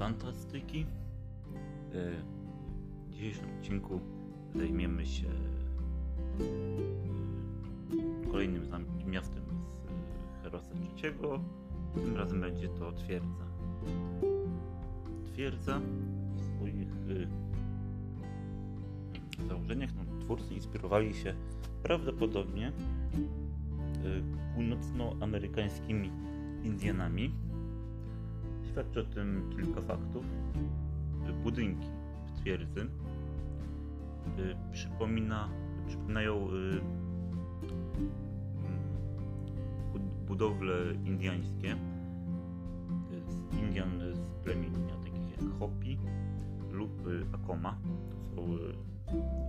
fantastyki. W dzisiejszym odcinku zajmiemy się kolejnym miastem z Herosa III. Tym razem będzie to Twierdza. Twierdza w swoich założeniach no, twórcy inspirowali się prawdopodobnie północnoamerykańskimi Indianami. Świadczy o tym kilka faktów. Budynki w twierdzy przypomina, przypominają budowle indiańskie z Indian z plemienia takich jak Hopi lub Akoma. To są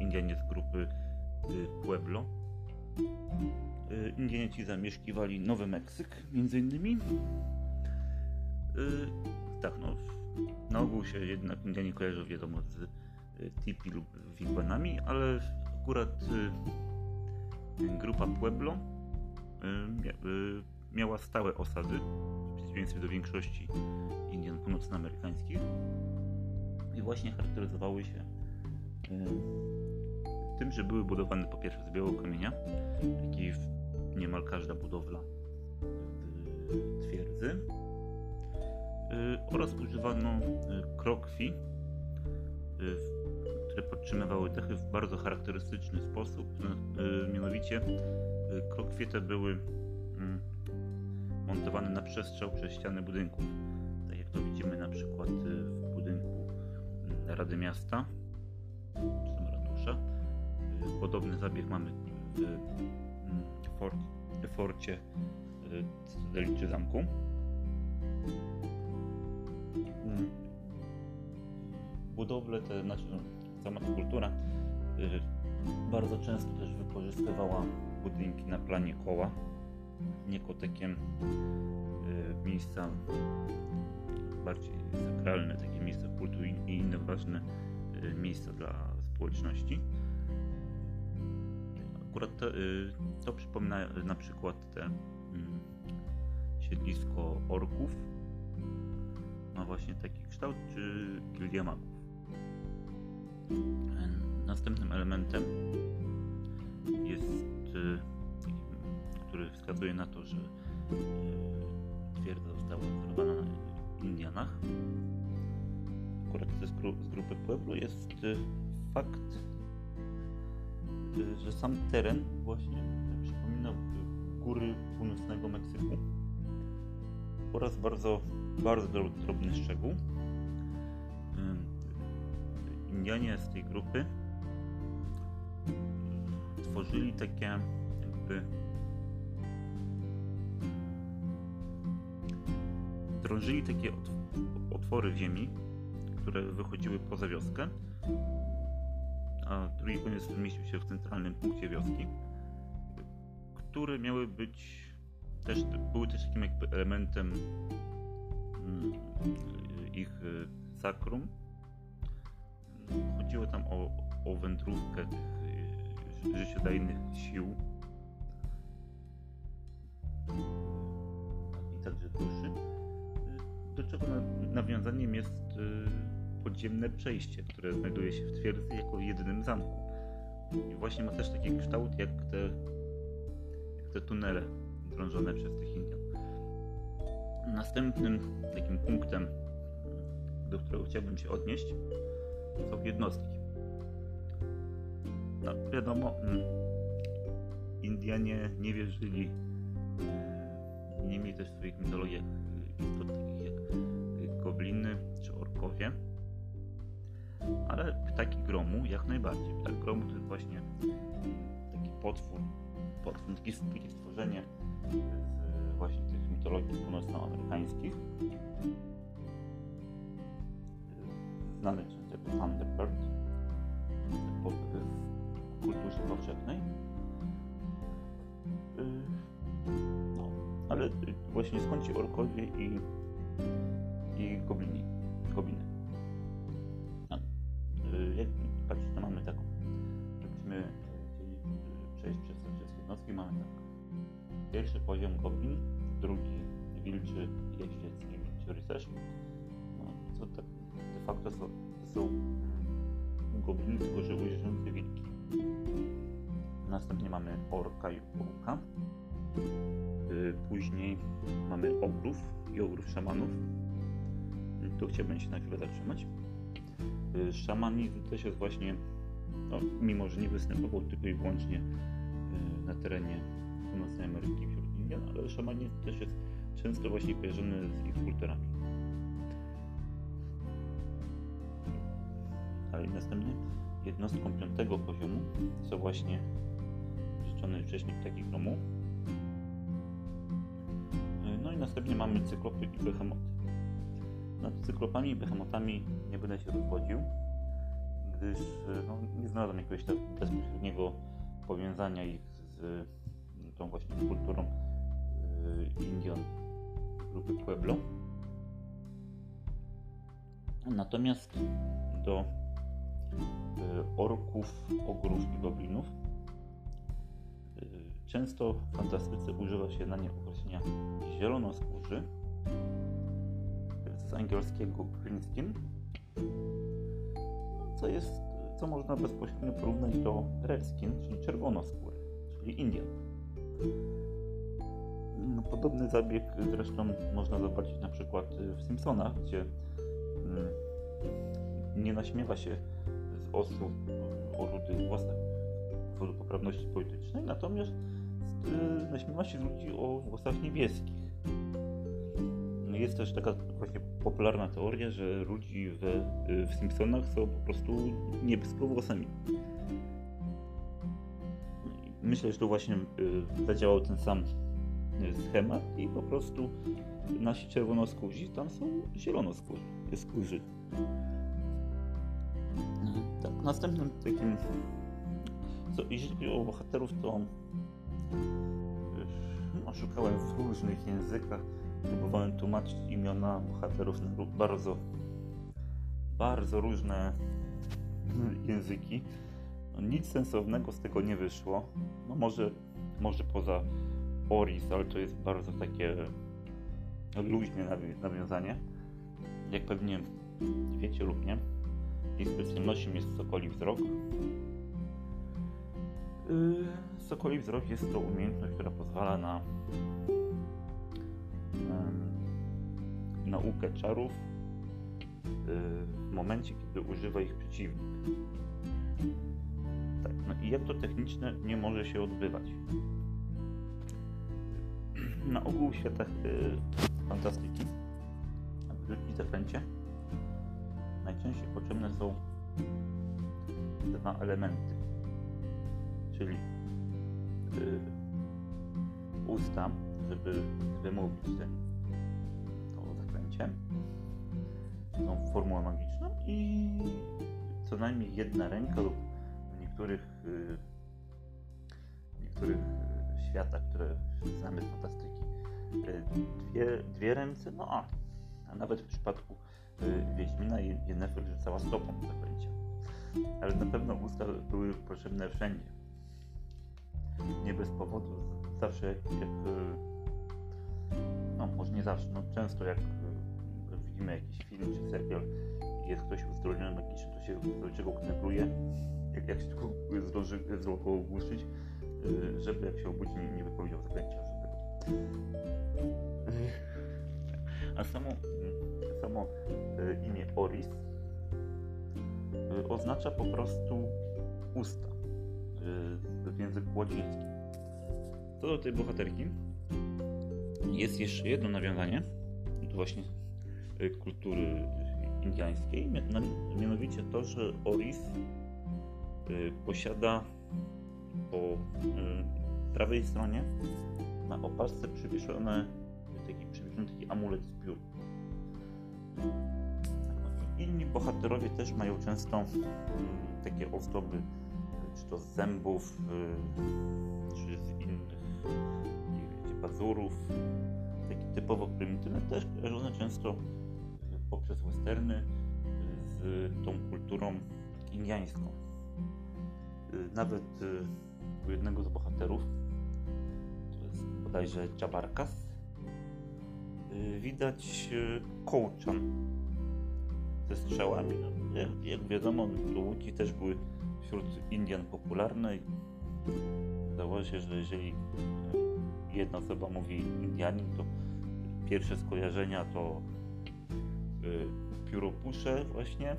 Indianie z grupy Pueblo. Indianie ci zamieszkiwali Nowy Meksyk między innymi. Tak, no, na ogół się jednak Indianie kojarzą wiadomo z tipi lub wigwanami, ale akurat grupa Pueblo miała stałe osady, w przeciwieństwie do większości Indian północnoamerykańskich. I właśnie charakteryzowały się tym, że były budowane po pierwsze z białego kamienia, jak i niemal każda budowla twierdzy oraz używano krokwi, które podtrzymywały dechy w bardzo charakterystyczny sposób. Mianowicie krokwie te były montowane na przestrzał przez ściany budynków. Tak jak to widzimy na przykład w budynku Rady Miasta czy ratusza. Podobny zabieg mamy w fort, forcie Cytadeli czy Zamku. Budowle te, znaczy sama kultura bardzo często też wykorzystywała budynki na planie koła, jako takie miejsca bardziej sakralne, takie miejsca kultu i inne ważne miejsca dla społeczności. Akurat to, to przypomina na przykład te siedlisko orków. Ma właśnie taki kształt, czy gildia magów. Następnym elementem jest, który wskazuje na to, że twierdza została zbudowana na Indianach. Akurat z, grupy Pueblo jest fakt, że sam teren właśnie przypomina góry północnego Meksyku oraz bardzo, bardzo drobny szczegół. Indianie z tej grupy tworzyli takie jakby drążyli takie otwory w ziemi, które wychodziły poza wioskę, a drugi koniec mieścił się w centralnym punkcie wioski, które miały być też, były też takim jakby elementem ich sakrum. Chodziło tam o, o wędrówkę tych życiodajnych sił i także duszy, do czego nawiązaniem jest podziemne przejście, które znajduje się w twierdzy jako jedynym zamku. I właśnie ma też taki kształt jak te, jak te tunele drążone przez tych Indian. Następnym takim punktem, do którego chciałbym się odnieść, są jednostki. No, wiadomo, Indianie nie wierzyli, nie mieli też swoich mitologiach istot takich jak gobliny czy orkowie, ale ptaki gromu jak najbardziej. Ptak gromu to jest właśnie taki potwór, potwór takie stworzenie z właśnie tych mitologii północnoamerykańskich. Znany często jako Thunderbird w kulturze powszechnej. No, ale właśnie skąd ci orkowie i, i goblini, gobliny. Rycerz. No, to tak de facto są, są gobliny, tylko że wilki. Następnie mamy orka i orka. Y, później mamy ogrów i ogrów szamanów. Tu chciałbym się na chwilę zatrzymać. Y, szamanizm też jest właśnie, no, mimo że nie występował tylko i wyłącznie y, na terenie Północnej Ameryki Indian, ale szamanizm też jest często właśnie kojarzony z ich kulturami. Ale następnie jednostką piątego poziomu są właśnie życzone wcześniej ptaki gromu. No i następnie mamy cyklopy i behemoty. Nad cyklopami i behemotami nie będę się rozwodził, gdyż no, nie znalazłem jakiegoś bezpośredniego powiązania ich z tą właśnie kulturą Indian grupy Pueblo. Natomiast do y, orków, ogrów i goblinów y, często w fantastyce używa się na nie określenia zielonoskórzy z angielskiego green skin, co jest, co można bezpośrednio porównać do red skin, czyli czerwonoskóry, czyli Indian. No, podobny zabieg zresztą można zobaczyć na przykład w Simpsonach, gdzie mm, nie naśmiewa się z osób o rudych włosach z powodu poprawności politycznej, natomiast y, naśmiewa się z ludzi o włosach niebieskich. No, jest też taka właśnie popularna teoria, że ludzi w, w Simpsonach są po prostu niebieskowłosami. Myślę, że to właśnie zadziałał ten sam schemat i po prostu nasi czerwonoskórzy tam są zielonoskórzy. Tak, następnym takim, co, jeśli chodzi o bohaterów, to no, szukałem w różnych językach, próbowałem tłumaczyć imiona bohaterów na bardzo, bardzo różne języki. No, nic sensownego z tego nie wyszło. No może, może poza Oris, ale to jest bardzo takie luźne nawiązanie. Jak pewnie wiecie lub nie, jej specjalnością jest sokoli wzrok. Yy, sokoli wzrok jest to umiejętność, która pozwala na naukę czarów yy, w momencie, kiedy używa ich przeciwnik. Tak, no i jak to techniczne nie może się odbywać? Na ogół w światach yy, fantastyki w zakręcie najczęściej potrzebne są dwa elementy, czyli yy, usta, żeby wymówić ten, to zaklęcie, tą formułę magiczną i co najmniej jedna ręka lub w niektórych, w niektórych światach, które znamy z fantastyki, dwie, dwie ręce, no a, a nawet w przypadku y, Wiedźmina Yennefer rzucała stopą zaklęcia. Ale na pewno usta były potrzebne wszędzie. Nie bez powodu. Zawsze jak, jak y, no może nie zawsze, no często jak y, widzimy jakiś film czy serial jest ktoś uzdolniony magicznie, to się do czego knebluje, jak, jak się zdąży zło ogłuszyć, żeby jak się obudzi nie, nie wypowiedział zaklęcia a samo, samo e, imię Oris e, oznacza po prostu usta w języku łacińskim. Co do tej bohaterki, jest jeszcze jedno nawiązanie do właśnie kultury indiańskiej, mianowicie to, że Oris posiada po prawej stronie na opasce przywieszony taki, taki amulet z piór. Inni bohaterowie też mają często mm, takie ozdoby, czy to z zębów, y, czy z innych wiecie, pazurów, takie typowo prymitywne, też kojarzone często poprzez westerny z tą kulturą indiańską. Y, nawet y, u jednego z bohaterów bodajże Jabarkas, y, widać kołczan ze strzałami. Jak, jak wiadomo, łuki też były wśród Indian popularne i wydawało się, że jeżeli jedna osoba mówi Indianin, to pierwsze skojarzenia to pióropusze właśnie,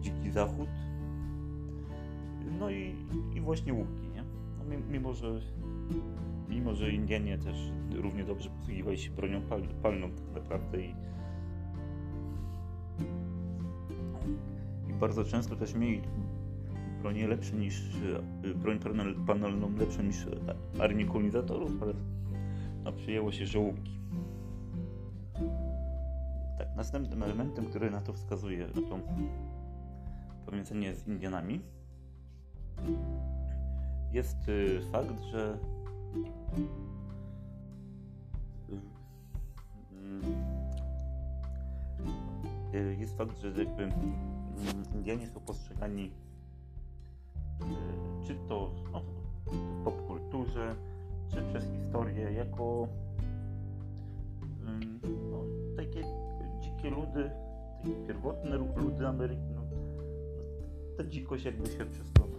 dziki zachód, no i, i właśnie łuki, nie? No, mimo, że mimo, że Indianie też równie dobrze posługiwali się bronią pal, palną tak naprawdę i, i bardzo często też mieli bronię lepsze niż broń panelną lepszą niż armię kolonizatorów, ale no, przyjęło się, że łuki. Tak, następnym elementem, który na to wskazuje, to powiązanie z Indianami, jest y, fakt, że y, jest fakt, że jakby mm, Indianie są postrzegani y, czy to no, w popkulturze, czy przez historię jako no, takie dzikie ludy, takie pierwotne ludy Ameryki. No, ta dzikość jakby się przez to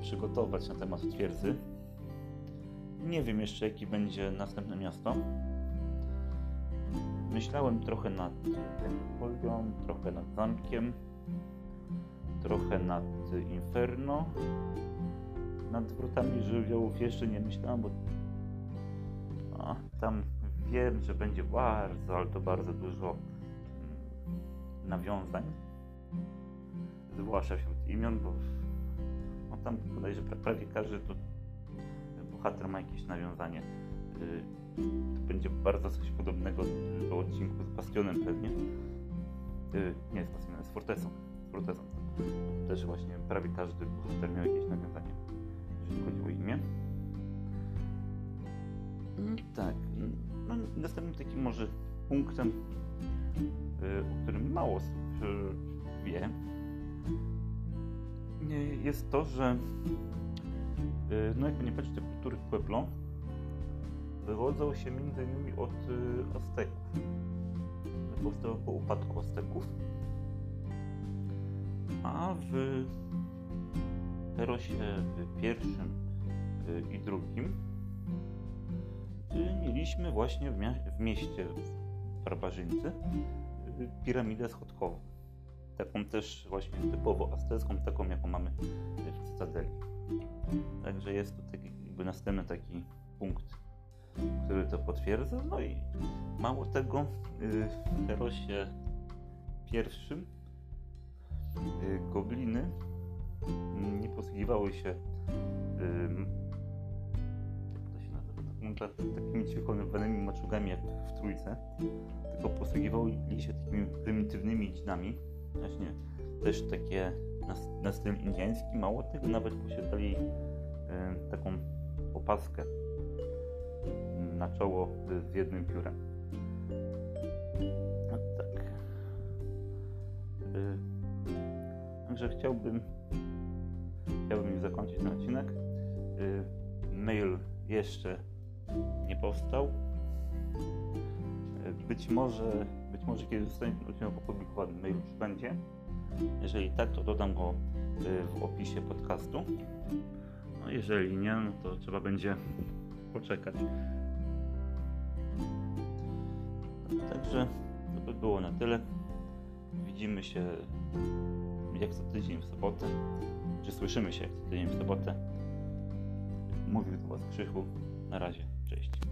przygotować na temat twierdzy. Nie wiem jeszcze, jaki będzie następne miasto. Myślałem trochę nad Polią, trochę nad zamkiem, trochę nad Inferno. Nad wrotami żywiołów jeszcze nie myślałem, bo a, tam wiem, że będzie bardzo, ale to bardzo dużo mm, nawiązań zwłaszcza wśród imion, bo no tam bodajże prawie każdy to bohater ma jakieś nawiązanie. Y, to będzie bardzo coś podobnego do odcinku z Bastionem pewnie. Y, nie z Bastionem, z Fortesą. Z. Też właśnie prawie każdy bohater miał jakieś nawiązanie, jeśli chodzi o imię. Mm, tak. No, następnym takim może punktem, y, o którym mało osób wie, jest to, że y, no jakby nie patrzeć, te kultury Pueblo wywodzą się między innymi od y, Azteków. Powstały po upadku Azteków. A w Herosie pierwszym y, i drugim mieliśmy właśnie w mieście w Barbarzyńcy piramidę schodkową taką też właśnie typowo aztecką, taką jaką mamy w Cytadeli. Także jest to taki, jakby następny taki punkt, który to potwierdza. No i mało tego, w Herosie pierwszym y, gobliny nie posługiwały się to się nazywa, takimi ćwikowanymi maczugami jak w trójce, tylko posługiwały się takimi prymitywnymi dźnami, właśnie też takie na, na styl indyjski. Mało tego, nawet posiadali e, taką opaskę na czoło z, jednym piórem. No tak. E, także chciałbym chciałbym już zakończyć ten odcinek. E, mail jeszcze nie powstał. Być może może kiedy zostanie ten odcinek opublikowany, mail już będzie. Jeżeli tak, to dodam go y, w opisie podcastu. No jeżeli nie, no to trzeba będzie poczekać. Także to by było na tyle. Widzimy się jak co tydzień w sobotę, czy słyszymy się jak co tydzień w sobotę. Mówił do Was Krzychu. Na razie, cześć.